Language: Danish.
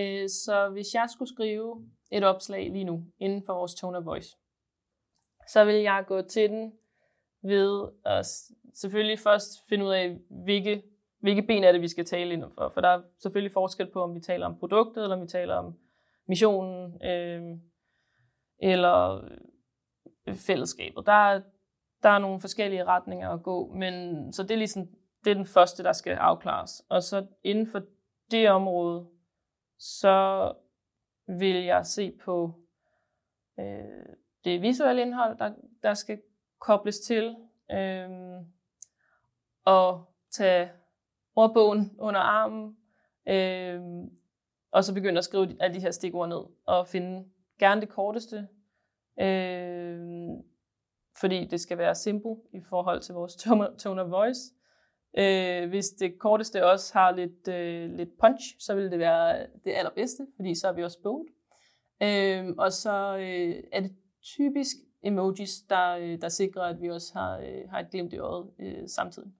Øh, så hvis jeg skulle skrive et opslag lige nu inden for vores tone of voice, så vil jeg gå til den ved at selvfølgelig først finde ud af, hvilke, hvilke ben er det, vi skal tale inden for. For der er selvfølgelig forskel på, om vi taler om produktet, eller om vi taler om missionen, øh, eller øh, fællesskabet. Der der er nogle forskellige retninger at gå, men så det er ligesom det er den første, der skal afklares. Og så inden for det område, så vil jeg se på øh, det visuelle indhold, der, der skal kobles til, øh, og tage ordbogen under armen, øh, og så begynde at skrive alle de her stikord ned, og finde gerne det korteste, øh, fordi det skal være simple i forhold til vores tone of voice. Øh, hvis det korteste også har lidt, øh, lidt punch, så vil det være det allerbedste, fordi så er vi også bold. Øh, og så øh, er det typisk emojis, der, øh, der sikrer, at vi også har, øh, har et glimt i øjet øh, samtidig.